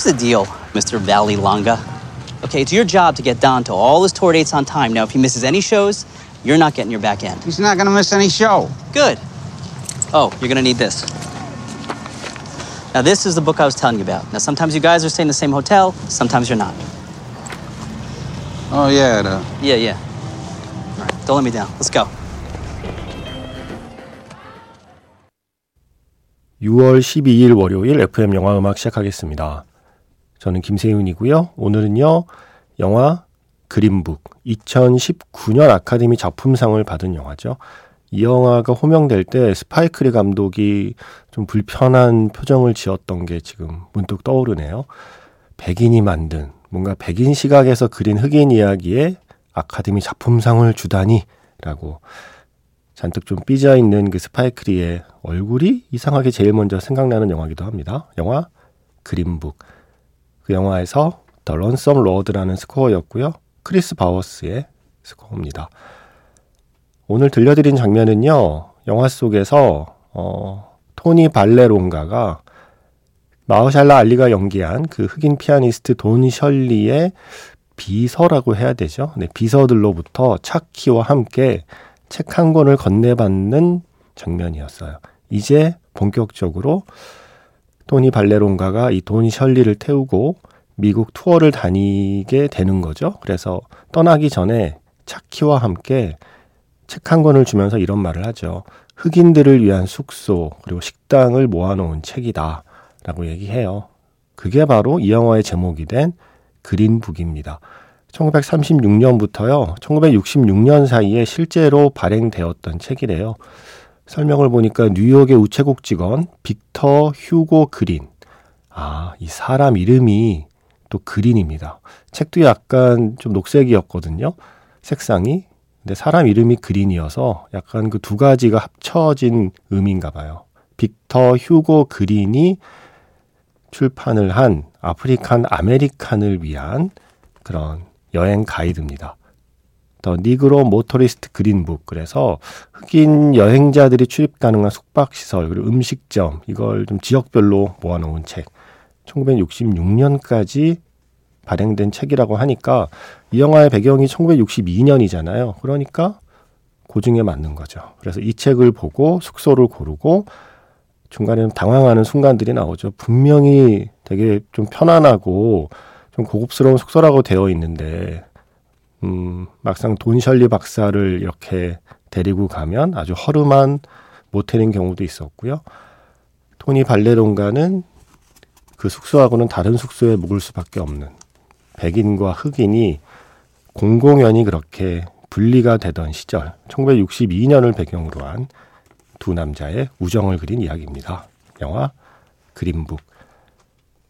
Here's the deal, Mr. Valley Longa. Okay, it's your job to get Don to all his tour dates on time. Now, if he misses any shows, you're not getting your back end. He's not gonna miss any show. Good. Oh, you're gonna need this. Now, this is the book I was telling you about. Now, sometimes you guys are staying in the same hotel, sometimes you're not. Oh yeah, the Yeah, yeah. All right, don't let me down. Let's go. 6월 12일 월요일 FM 영화 음악 시작하겠습니다. 저는 김세윤이고요. 오늘은요. 영화 그린북 2019년 아카데미 작품상을 받은 영화죠. 이 영화가 호명될 때 스파이크리 감독이 좀 불편한 표정을 지었던 게 지금 문득 떠오르네요. 백인이 만든 뭔가 백인 시각에서 그린 흑인 이야기에 아카데미 작품상을 주다니라고 잔뜩 좀 삐져 있는 그 스파이크리의 얼굴이 이상하게 제일 먼저 생각나는 영화기도 합니다. 영화 그린북. 그 영화에서 The Lonesome Road라는 스코어였고요. 크리스 바워스의 스코어입니다. 오늘 들려드린 장면은요. 영화 속에서 어, 토니 발레롱가가 마허샬라 알리가 연기한 그 흑인 피아니스트 돈 셜리의 비서라고 해야 되죠. 네, 비서들로부터 차키와 함께 책 한 권을 건네받는 장면이었어요. 이제 본격적으로 토니 발레론가가 이 돈 셜리를 태우고 미국 투어를 다니게 되는 거죠. 그래서 떠나기 전에 차키와 함께 책 한 권을 주면서 이런 말을 하죠. 흑인들을 위한 숙소 그리고 식당을 모아놓은 책이다. 라고 얘기해요. 그게 바로 이 영화의 제목이 된 그린북입니다. 1936년부터요, 1966년 사이에 실제로 발행되었던 책이래요. 설명을 보니까 뉴욕의 우체국 직원 빅터 휴고 그린. 아, 이 사람 이름이 또 그린입니다. 책도 약간 좀 녹색이었거든요. 색상이. 근데 사람 이름이 그린이어서 약간 그 두 가지가 합쳐진 의미인가 봐요. 빅터 휴고 그린이 출판을 한 African American을 위한 그런 여행 가이드입니다. The Negro Motorist Green Book 그래서 흑인 여행자들이 출입 가능한 숙박 시설 그리고 음식점 이걸 좀 지역별로 모아놓은 책 1966년까지 발행된 책이라고 하니까 이 영화의 배경이 1962년이잖아요. 그러니까 고증에 맞는 거죠. 그래서 이 책을 보고 숙소를 고르고 중간에 당황하는 순간들이 나오죠. 분명히 되게 좀 편안하고 좀 고급스러운 숙소라고 되어 있는데, 음, 막상 돈셜리 박사를 이렇게 데리고 가면 아주 허름한 모텔인 경우도 있었고요. 토니 발레론가는 그 숙소하고는 다른 숙소에 묵을 수밖에 없는 백인과 흑인이 공공연히 그렇게 분리가 되던 시절, 1962년을 배경으로 한 두 남자의 우정을 그린 이야기입니다. 영화 그린북.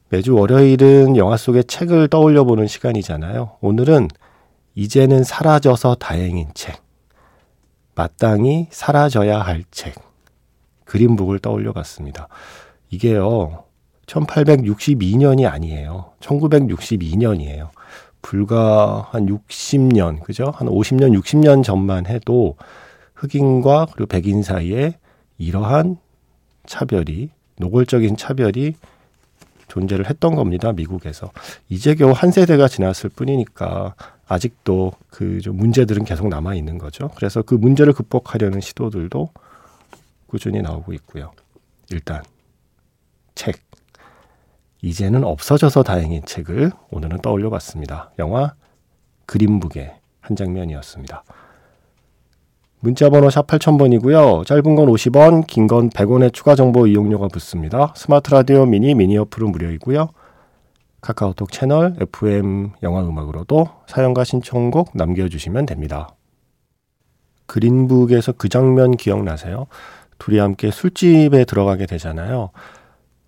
매주 월요일은 영화 속의 책을 떠올려 보는 시간이잖아요. 오늘은 이제는 사라져서 다행인 책. 마땅히 사라져야 할 책. 그린북을 떠올려 봤습니다. 이게요, 1862년이 아니에요. 1962년이에요. 불과 한 60년, 그죠? 한 50년, 60년 전만 해도 흑인과 그리고 백인 사이에 이러한 차별이, 노골적인 차별이 존재를 했던 겁니다. 미국에서. 이제 겨우 한 세대가 지났을 뿐이니까 아직도 그 좀 문제들은 계속 남아 있는 거죠. 그래서 그 문제를 극복하려는 시도들도 꾸준히 나오고 있고요. 일단 책. 이제는 없어져서 다행인 책을 오늘은 떠올려 봤습니다. 영화 그린북의 한 장면이었습니다. 문자번호 샵 8000번이고요. 짧은 건 50원, 긴 건 100원의 추가 정보 이용료가 붙습니다. 스마트 라디오 미니 미니 어플은 무료이고요. 카카오톡 채널 FM 영화 음악으로도 사연과 신청곡 남겨주시면 됩니다. 그린북에서 그 장면 기억나세요? 둘이 함께 술집에 들어가게 되잖아요.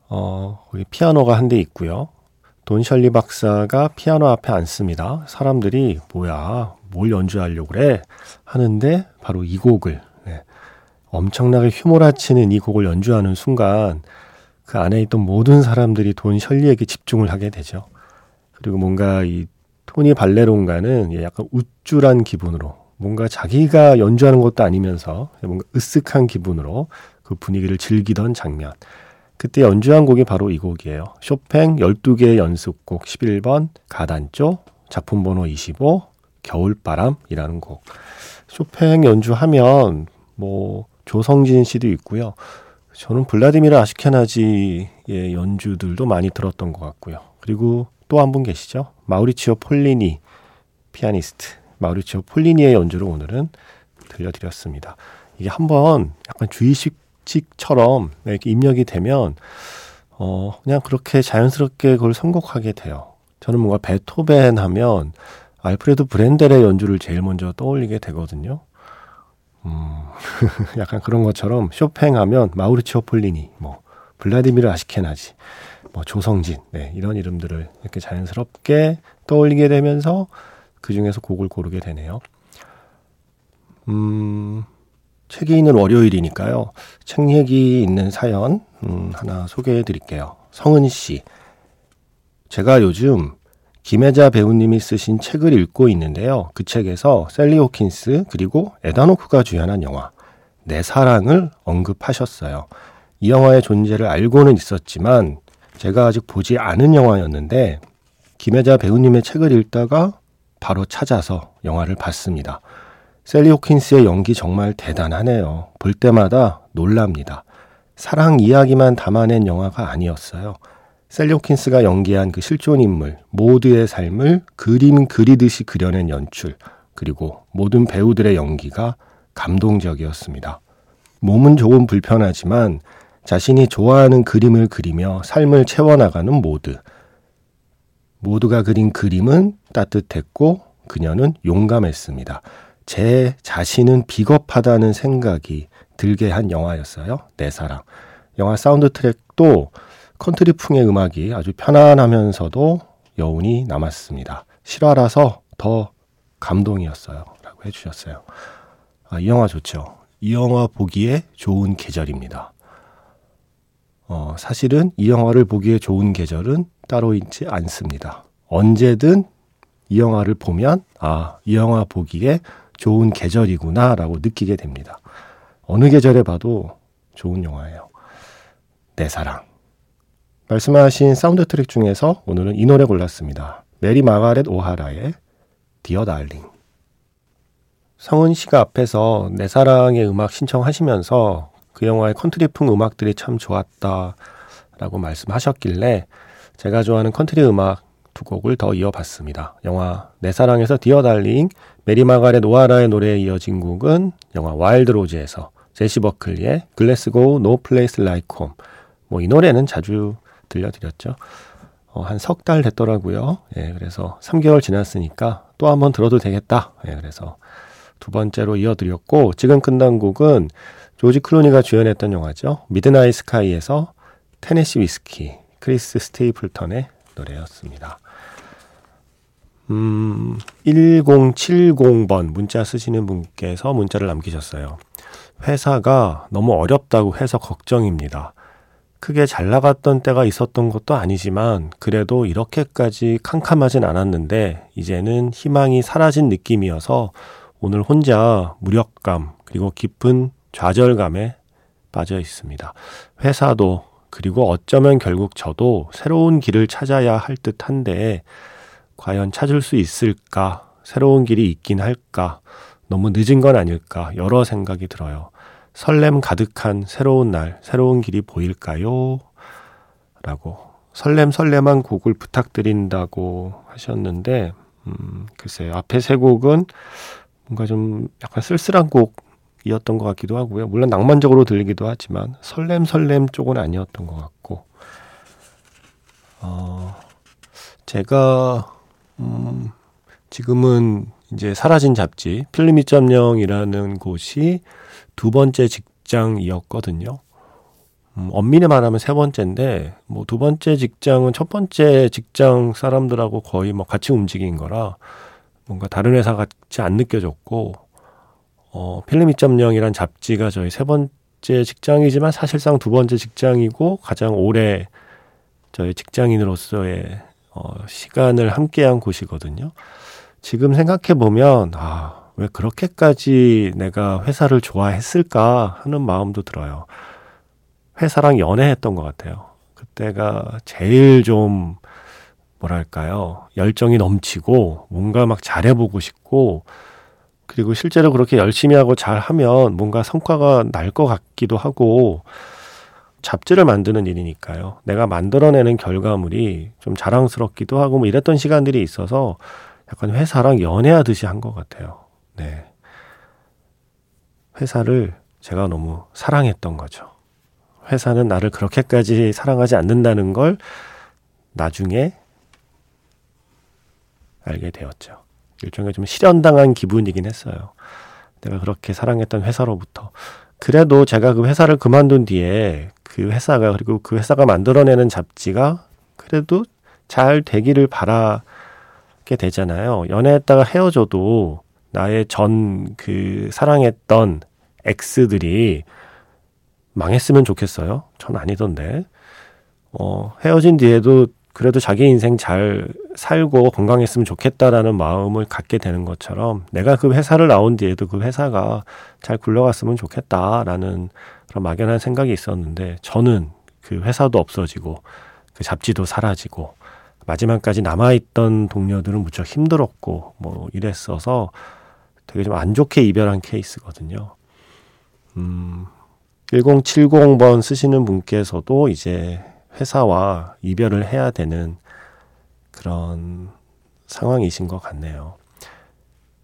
어, 거기 피아노가 한 대 있고요. 돈 셜리 박사가 피아노 앞에 앉습니다. 사람들이 뭐야, 뭘 연주하려고 그래? 하는데 바로 이 곡을 네. 엄청나게 휘몰아치는 이 곡을 연주하는 순간 그 안에 있던 모든 사람들이 돈 셜리에게 집중을 하게 되죠. 그리고 뭔가 이 토니 발레론가는 약간 우쭐한 기분으로 뭔가 자기가 연주하는 것도 아니면서 뭔가 으쓱한 기분으로 그 분위기를 즐기던 장면. 그때 연주한 곡이 바로 이 곡이에요. 쇼팽 12개의 연습곡 11번 가단조 작품 번호 25 겨울바람이라는 곡. 쇼팽 연주하면 뭐 조성진 씨도 있고요. 저는 블라디미르 아시케나지의 연주들도 많이 들었던 것 같고요. 그리고 또 한 분 계시죠? 마우리치오 폴리니 피아니스트 마우리치오 폴리니의 연주를 오늘은 들려드렸습니다. 이게 한번 약간 주의식처럼 이렇게 입력이 되면 어 그냥 그렇게 자연스럽게 그걸 선곡하게 돼요. 저는 뭔가 베토벤 하면 알프레드 브렌델의 연주를 제일 먼저 떠올리게 되거든요. 음, 약간 그런 것처럼 쇼팽 하면 마우리치오 폴리니, 뭐 블라디미르 아시케나지, 뭐 조성진, 네, 이런 이름들을 이렇게 자연스럽게 떠올리게 되면서 그 중에서 곡을 고르게 되네요. 음, 책이 있는 월요일이니까요. 책 얘기 있는 사연 음, 하나 소개해 드릴게요. 성은 씨. 제가 요즘 김혜자 배우님이 쓰신 책을 읽고 있는데요. 그 책에서 셀리 호킨스 그리고 에다노크가 주연한 영화 내 사랑을 언급하셨어요. 이 영화의 존재를 알고는 있었지만 제가 아직 보지 않은 영화였는데 김혜자 배우님의 책을 읽다가 바로 찾아서 영화를 봤습니다. 샐리 호킨스의 연기 정말 대단하네요. 볼 때마다 놀랍니다. 사랑 이야기만 담아낸 영화가 아니었어요. 샐리 호킨스가 연기한 그 실존 인물 모드의 삶을 그림 그리듯이 그려낸 연출 그리고 모든 배우들의 연기가 감동적이었습니다. 몸은 조금 불편하지만 자신이 좋아하는 그림을 그리며 삶을 채워나가는 모드. 모드가 그린 그림은 따뜻했고 그녀는 용감했습니다. 제 자신은 비겁하다는 생각이 들게 한 영화였어요. 내 사랑. 영화 사운드 트랙도 컨트리풍의 음악이 아주 편안하면서도 여운이 남았습니다. 실화라서 더 감동이었어요. 라고 해주셨어요. 아, 이 영화 좋죠. 이 영화 보기에 좋은 계절입니다. 어, 사실은 이 영화를 보기에 좋은 계절은 따로 있지 않습니다. 언제든 이 영화를 보면, 아, 이 영화 보기에 좋은 계절이구나 라고 느끼게 됩니다. 어느 계절에 봐도 좋은 영화예요. 내 사랑. 말씀하신 사운드 트랙 중에서 오늘은 이 노래 골랐습니다. 메리 마가렛 오하라의 Dear Darling. 성은 씨가 앞에서 내 사랑의 음악 신청하시면서 그 영화의 컨트리풍 음악들이 참 좋았다 라고 말씀하셨길래 제가 좋아하는 컨트리 음악 두 곡을 더 이어봤습니다. 영화 내 사랑에서 Dear Darling, 메리 마가렛 오하라의 노래에 이어진 곡은 영화 와일드 로즈에서 제시 버클리의 Glasgow No Place Like Home. 뭐이 노래는 자주 들려드렸죠. 어, 한 석 달 됐더라고요. 예, 그래서 3개월 지났으니까 또 한번 들어도 되겠다. 예, 그래서 두 번째로 이어드렸고, 지금 끝난 곡은 조지 클루니가 주연했던 영화죠. 미드나잇 스카이에서 Tennessee Whiskey, 크리스 스테이플턴의 노래였습니다. 음, 1070번 문자 쓰시는 분께서 문자를 남기셨어요. 회사가 너무 어렵다고 해서 걱정입니다. 크게 잘 나갔던 때가 있었던 것도 아니지만 그래도 이렇게까지 캄캄하진 않았는데 이제는 희망이 사라진 느낌이어서 오늘 혼자 무력감 그리고 깊은 좌절감에 빠져 있습니다. 회사도 그리고 어쩌면 결국 저도 새로운 길을 찾아야 할 듯한데 과연 찾을 수 있을까? 새로운 길이 있긴 할까? 너무 늦은 건 아닐까? 여러 생각이 들어요. 설렘 가득한 새로운 날, 새로운 길이 보일까요? 라고 설렘 설렘한 곡을 부탁드린다고 하셨는데 음, 글쎄요. 앞에 세 곡은 뭔가 좀 약간 쓸쓸한 곡이었던 것 같기도 하고요. 물론 낭만적으로 들리기도 하지만 설렘 설렘 쪽은 아니었던 것 같고 어, 제가 음, 지금은 이제 사라진 잡지 필름 2.0이라는 곳이 두 번째 직장이었거든요. 음, 엄밀히 말하면 세 번째인데 뭐 두 번째 직장은 첫 번째 직장 사람들하고 거의 뭐 같이 움직인 거라 뭔가 다른 회사 같이 안 느껴졌고 어, 필름 2.0이란 잡지가 저희 세 번째 직장이지만 사실상 두 번째 직장이고 가장 오래 저희 직장인으로서의 어, 시간을 함께한 곳이거든요. 지금 생각해 보면 아, 왜 그렇게까지 내가 회사를 좋아했을까 하는 마음도 들어요. 회사랑 연애했던 것 같아요. 그때가 제일 좀 뭐랄까요 열정이 넘치고 뭔가 막 잘해보고 싶고 그리고 실제로 그렇게 열심히 하고 잘하면 뭔가 성과가 날 것 같기도 하고 잡지를 만드는 일이니까요. 내가 만들어내는 결과물이 좀 자랑스럽기도 하고 뭐 이랬던 시간들이 있어서 약간 회사랑 연애하듯이 한 것 같아요. 네. 회사를 제가 너무 사랑했던 거죠. 회사는 나를 그렇게까지 사랑하지 않는다는 걸 나중에 알게 되었죠. 일종의 좀 실현당한 기분이긴 했어요. 내가 그렇게 사랑했던 회사로부터. 그래도 제가 그 회사를 그만둔 뒤에 그 회사가 그리고 그 회사가 만들어내는 잡지가 그래도 잘 되기를 바라게 되잖아요. 연애했다가 헤어져도 나의 전 그 사랑했던 엑스들이 망했으면 좋겠어요. 전 아니던데. 어, 헤어진 뒤에도 그래도 자기 인생 잘 살고 건강했으면 좋겠다라는 마음을 갖게 되는 것처럼 내가 그 회사를 나온 뒤에도 그 회사가 잘 굴러갔으면 좋겠다라는 그런 막연한 생각이 있었는데 저는 그 회사도 없어지고 그 잡지도 사라지고 마지막까지 남아있던 동료들은 무척 힘들었고 뭐 이랬어서 되게 좀 안 좋게 이별한 케이스거든요. 음, 1070번 쓰시는 분께서도 이제 회사와 이별을 해야 되는 그런 상황이신 것 같네요.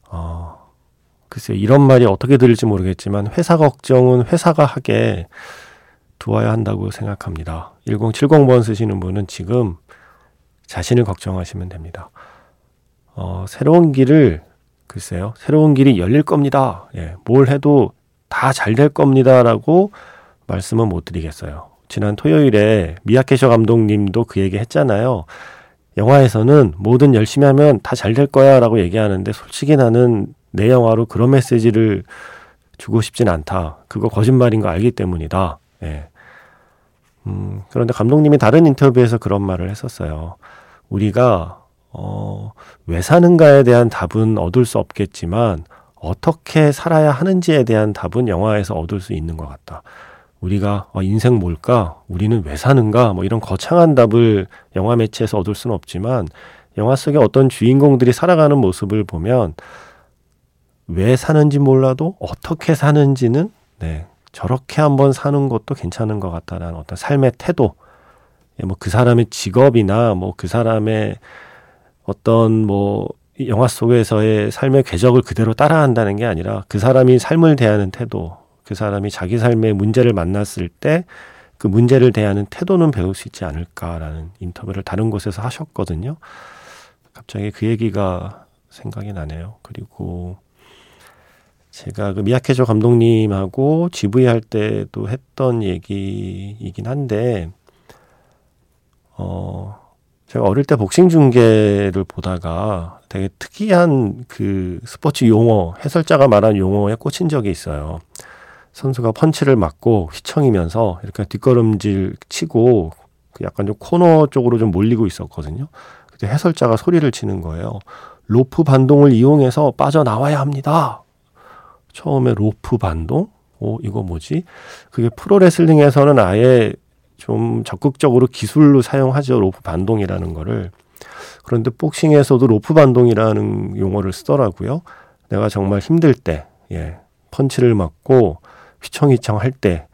어, 글쎄요, 이런 말이 어떻게 들릴지 모르겠지만 회사 걱정은 회사가 하게 두어야 한다고 생각합니다. 1070번 쓰시는 분은 지금 자신을 걱정하시면 됩니다. 어, 새로운 길을 글쎄요, 새로운 길이 열릴 겁니다. 예, 뭘 해도 다 잘 될 겁니다라고 말씀은 못 드리겠어요. 지난 토요일에 미야케쇼 감독님도 그 얘기 했잖아요. 영화에서는 뭐든 열심히 하면 다 잘 될 거야 라고 얘기하는데 솔직히 나는 내 영화로 그런 메시지를 주고 싶진 않다. 그거 거짓말인 거 알기 때문이다. 예. 음, 그런데 감독님이 다른 인터뷰에서 그런 말을 했었어요. 우리가, 어, 왜 사는가에 대한 답은 얻을 수 없겠지만, 어떻게 살아야 하는지에 대한 답은 영화에서 얻을 수 있는 것 같다. 우리가 어, 인생 뭘까? 우리는 왜 사는가? 뭐 이런 거창한 답을 영화 매체에서 얻을 수는 없지만 영화 속에 어떤 주인공들이 살아가는 모습을 보면 왜 사는지 몰라도 어떻게 사는지는 네, 저렇게 한번 사는 것도 괜찮은 것 같다라는 어떤 삶의 태도, 예, 뭐그 사람의 직업이나 뭐 그 사람의 어떤 뭐 영화 속에서의 삶의 궤적을 그대로 따라한다는 게 아니라 그 사람이 삶을 대하는 태도, 그 사람이 자기 삶의 문제를 만났을 때 그 문제를 대하는 태도는 배울 수 있지 않을까라는 인터뷰를 다른 곳에서 하셨거든요. 갑자기 그 얘기가 생각이 나네요. 그리고 제가 그 미야케조 감독님하고 GV 할 때도 했던 얘기이긴 한데, 어, 제가 어릴 때 복싱 중계를 보다가 되게 특이한 그 스포츠 용어, 해설자가 말한 용어에 꽂힌 적이 있어요. 선수가 펀치를 맞고 휘청이면서 이렇게 뒷걸음질 치고 그 약간 좀 코너 쪽으로 좀 몰리고 있었거든요. 그때 해설자가 소리를 치는 거예요. 로프 반동을 이용해서 빠져나와야 합니다. 처음에 로프 반동? 오, 이거 뭐지? 그게 프로레슬링에서는 아예 좀 적극적으로 기술로 사용하죠. 로프 반동이라는 거를. 그런데 복싱에서도 로프 반동이라는 용어를 쓰더라고요. 내가 정말 힘들 때, 예, 펀치를 맞고 휘청휘청 할 때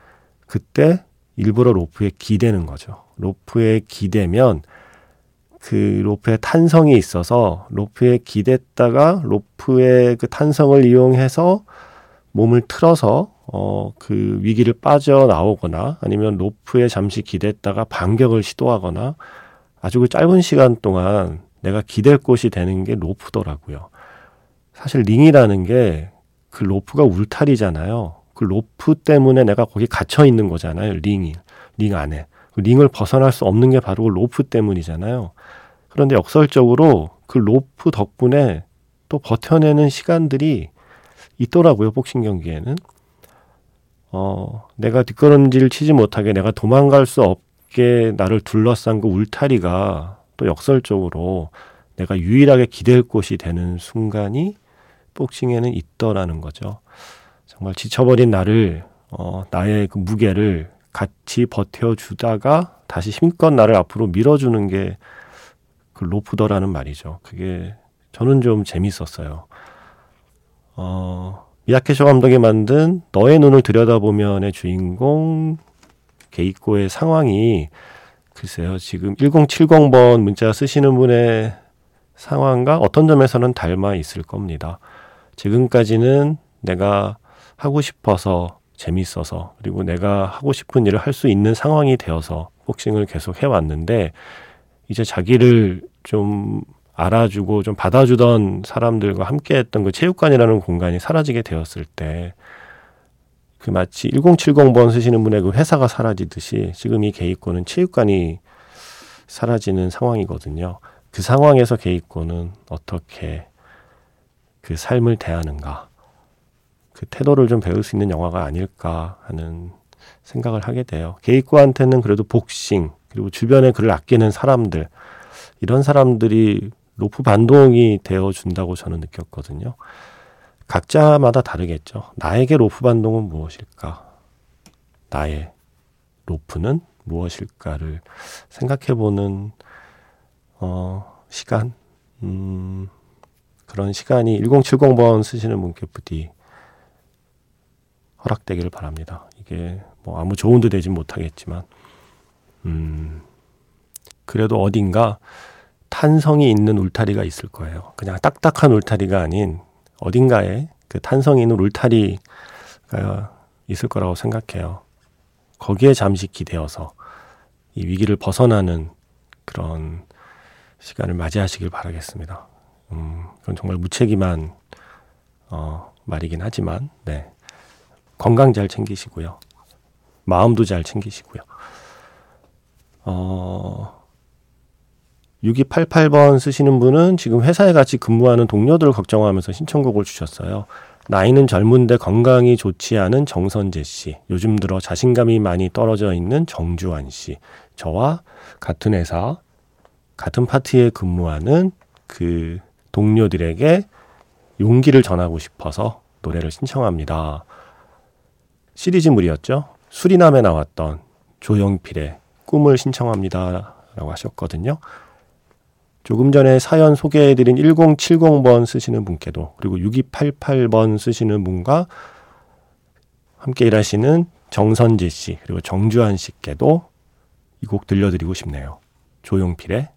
그때 일부러 로프에 기대는 거죠. 로프에 기대면 그 로프에 탄성이 있어서 로프에 기댔다가 로프의 그 탄성을 이용해서 몸을 틀어서 어 그 위기를 빠져나오거나 아니면 로프에 잠시 기댔다가 반격을 시도하거나 아주 그 짧은 시간 동안 내가 기댈 곳이 되는 게 로프더라고요. 사실 링이라는 게 그 로프가 울타리잖아요. 그 로프 때문에 내가 거기 갇혀 있는 거잖아요. 링이 링 안에 그 링을 벗어날 수 없는 게 바로 그 로프 때문이잖아요. 그런데 역설적으로 그 로프 덕분에 또 버텨내는 시간들이 있더라고요. 복싱 경기에는 어 내가 뒷걸음질 치지 못하게 내가 도망갈 수 없게 나를 둘러싼 그 울타리가 또 역설적으로 내가 유일하게 기댈 곳이 되는 순간이 복싱에는 있더라는 거죠. 정말 지쳐버린 나를 어, 나의 그 무게를 같이 버텨주다가 다시 힘껏 나를 앞으로 밀어주는 게 그 로프더라는 말이죠. 그게 저는 좀 재밌었어요. 어, 미야케쇼 감독이 만든 너의 눈을 들여다보면의 주인공 게이코의 상황이 글쎄요, 지금 1070번 문자 쓰시는 분의 상황과 어떤 점에서는 닮아 있을 겁니다. 지금까지는 내가 하고 싶어서 재밌어서 그리고 내가 하고 싶은 일을 할 수 있는 상황이 되어서 복싱을 계속 해왔는데 이제 자기를 좀 알아주고 좀 받아주던 사람들과 함께 했던 그 체육관이라는 공간이 사라지게 되었을 때 그 마치 1070번 쓰시는 분의 그 회사가 사라지듯이 지금 이 개입고는 체육관이 사라지는 상황이거든요. 그 상황에서 개입고는 어떻게 그 삶을 대하는가 그 태도를 좀 배울 수 있는 영화가 아닐까 하는 생각을 하게 돼요. 게이코한테는 그래도 복싱 그리고 주변에 그를 아끼는 사람들 이런 사람들이 로프 반동이 되어 준다고 저는 느꼈거든요. 각자마다 다르겠죠. 나에게 로프 반동은 무엇일까? 나의 로프는 무엇일까를 생각해 보는 어 시간 음 그런 시간이 1070번 쓰시는 분께 부디 허락되기를 바랍니다. 이게 뭐 아무 조언도 되진 못하겠지만, 음, 그래도 어딘가 탄성이 있는 울타리가 있을 거예요. 그냥 딱딱한 울타리가 아닌 어딘가에 그 탄성이 있는 울타리가 있을 거라고 생각해요. 거기에 잠시 기대어서 이 위기를 벗어나는 그런 시간을 맞이하시길 바라겠습니다. 음, 그건 정말 무책임한 어, 말이긴 하지만, 네. 건강 잘 챙기시고요. 마음도 잘 챙기시고요. 어, 6288번 쓰시는 분은 지금 회사에 같이 근무하는 동료들을 걱정하면서 신청곡을 주셨어요. 나이는 젊은데 건강이 좋지 않은 정선재 씨, 요즘 들어 자신감이 많이 떨어져 있는 정주환 씨, 저와 같은 회사, 같은 파티에 근무하는 그 동료들에게 용기를 전하고 싶어서 노래를 신청합니다. 시리즈물이었죠. 수리남에 나왔던 조영필의 꿈을 신청합니다. 라고 하셨거든요. 조금 전에 사연 소개해드린 1070번 쓰시는 분께도 그리고 6288번 쓰시는 분과 함께 일하시는 정선재 씨 그리고 정주한 씨께도 이 곡 들려드리고 싶네요. 조용필의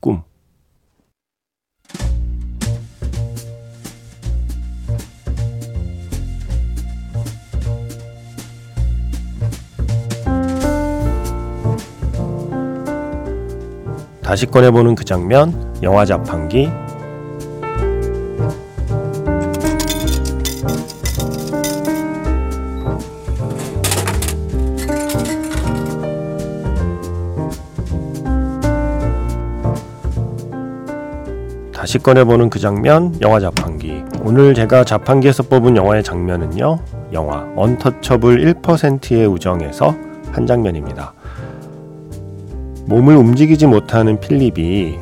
꿈. 다시 꺼내보는 그 장면, 영화 자판기. 다시 꺼내보는 그 장면, 영화 자판기. 오늘 제가 자판기에서 뽑은 영화의 장면은요, 영화 언터처블 1%의 우정에서 한 장면입니다. 몸을 움직이지 못하는 필립이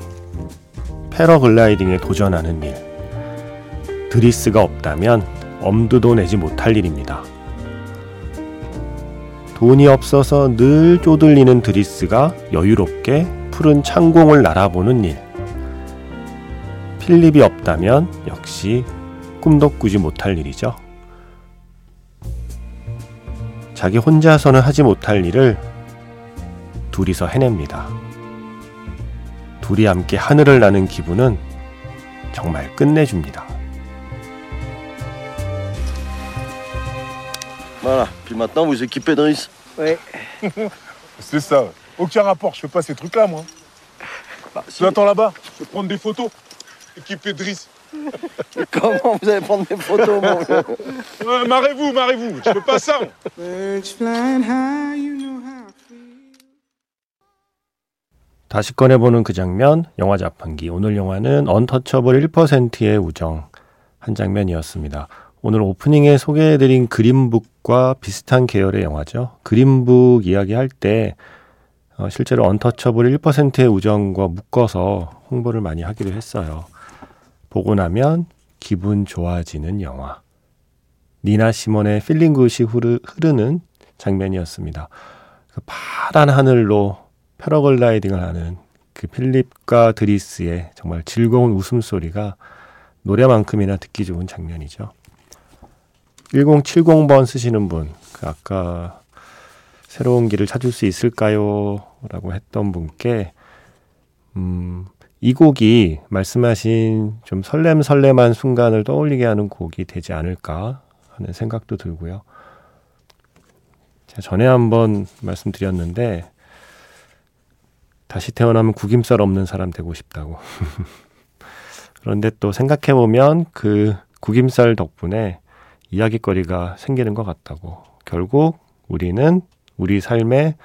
패러글라이딩에 도전하는 일. 드리스가 없다면 엄두도 내지 못할 일입니다. 돈이 없어서 늘 쪼들리는 드리스가 여유롭게 푸른 창공을 날아보는 일. 필립이 없다면 역시 꿈도 꾸지 못할 일이죠. 자기 혼자서는 하지 못할 일을 둘이서 해냅니다. 둘이 함께 하늘을 나는 기분은 정말 끝내줍니다. Voilà, puis maintenant vous équipez Driss. Oui. C'est ça. Aucun rapport, je fais pas ces trucs-là, moi. Bah, si- Tu attends là-bas, je vais prendre des photos. Équipé de Driss. Comment vous allez prendre des photos, mon vieux Ouais, marrez-vous, marrez-vous. Je fais pas ça. moi. Birds flying high, you know how. 다시 꺼내보는 그 장면, 영화 자판기. 오늘 영화는 언터처블 1%의 우정 한 장면이었습니다. 오늘 오프닝에 소개해드린 그린북과 비슷한 계열의 영화죠. 그린북 이야기할 때 어, 실제로 언터처블 1%의 우정과 묶어서 홍보를 많이 하기도 했어요. 보고 나면 기분 좋아지는 영화. 니나 시몬의 Feeling Good이 흐르, 흐르는 장면이었습니다. 그 파란 하늘로 패러글라이딩을 하는 그 필립과 드리스의 정말 즐거운 웃음소리가 노래만큼이나 듣기 좋은 장면이죠. 1070번 쓰시는 분, 그 아까 새로운 길을 찾을 수 있을까요? 라고 했던 분께, 음, 이 곡이 말씀하신 좀 설렘설렘한 순간을 떠올리게 하는 곡이 되지 않을까 하는 생각도 들고요. 제가 전에 한번 말씀드렸는데, 다시 태어나면 구김살 없는 사람 되고 싶다고. 그런데 또 생각해보면 그 구김살 덕분에 이야기거리가 생기는 것 같다고. 결국 우리는 우리 삶에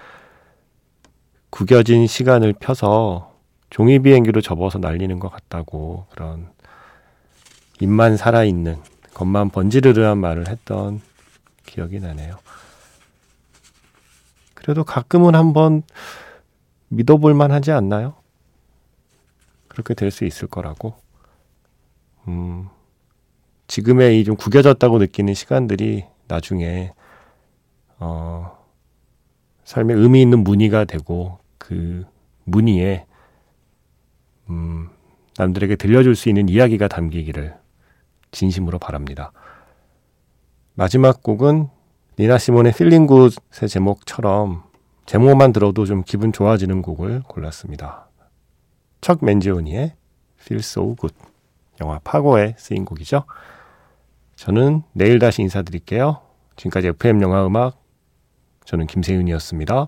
구겨진 시간을 펴서 종이 비행기로 접어서 날리는 것 같다고 그런 입만 살아있는 겉만 번지르르한 말을 했던 기억이 나네요. 그래도 가끔은 한번 믿어볼 만하지 않나요? 그렇게 될 수 있을 거라고. 음, 지금의 이 좀 구겨졌다고 느끼는 시간들이 나중에, 어, 삶에 의미 있는 무늬가 되고 그 무늬에, 음, 남들에게 들려줄 수 있는 이야기가 담기기를 진심으로 바랍니다. 마지막 곡은 니나 시몬의 Feeling Good의 제목처럼 제목만 들어도 좀 기분 좋아지는 곡을 골랐습니다. 척 맨지오니의 Feel So Good 영화 파고에 쓰인 곡이죠. 저는 내일 다시 인사드릴게요. 지금까지 FM 영화 음악 저는 김세윤이었습니다.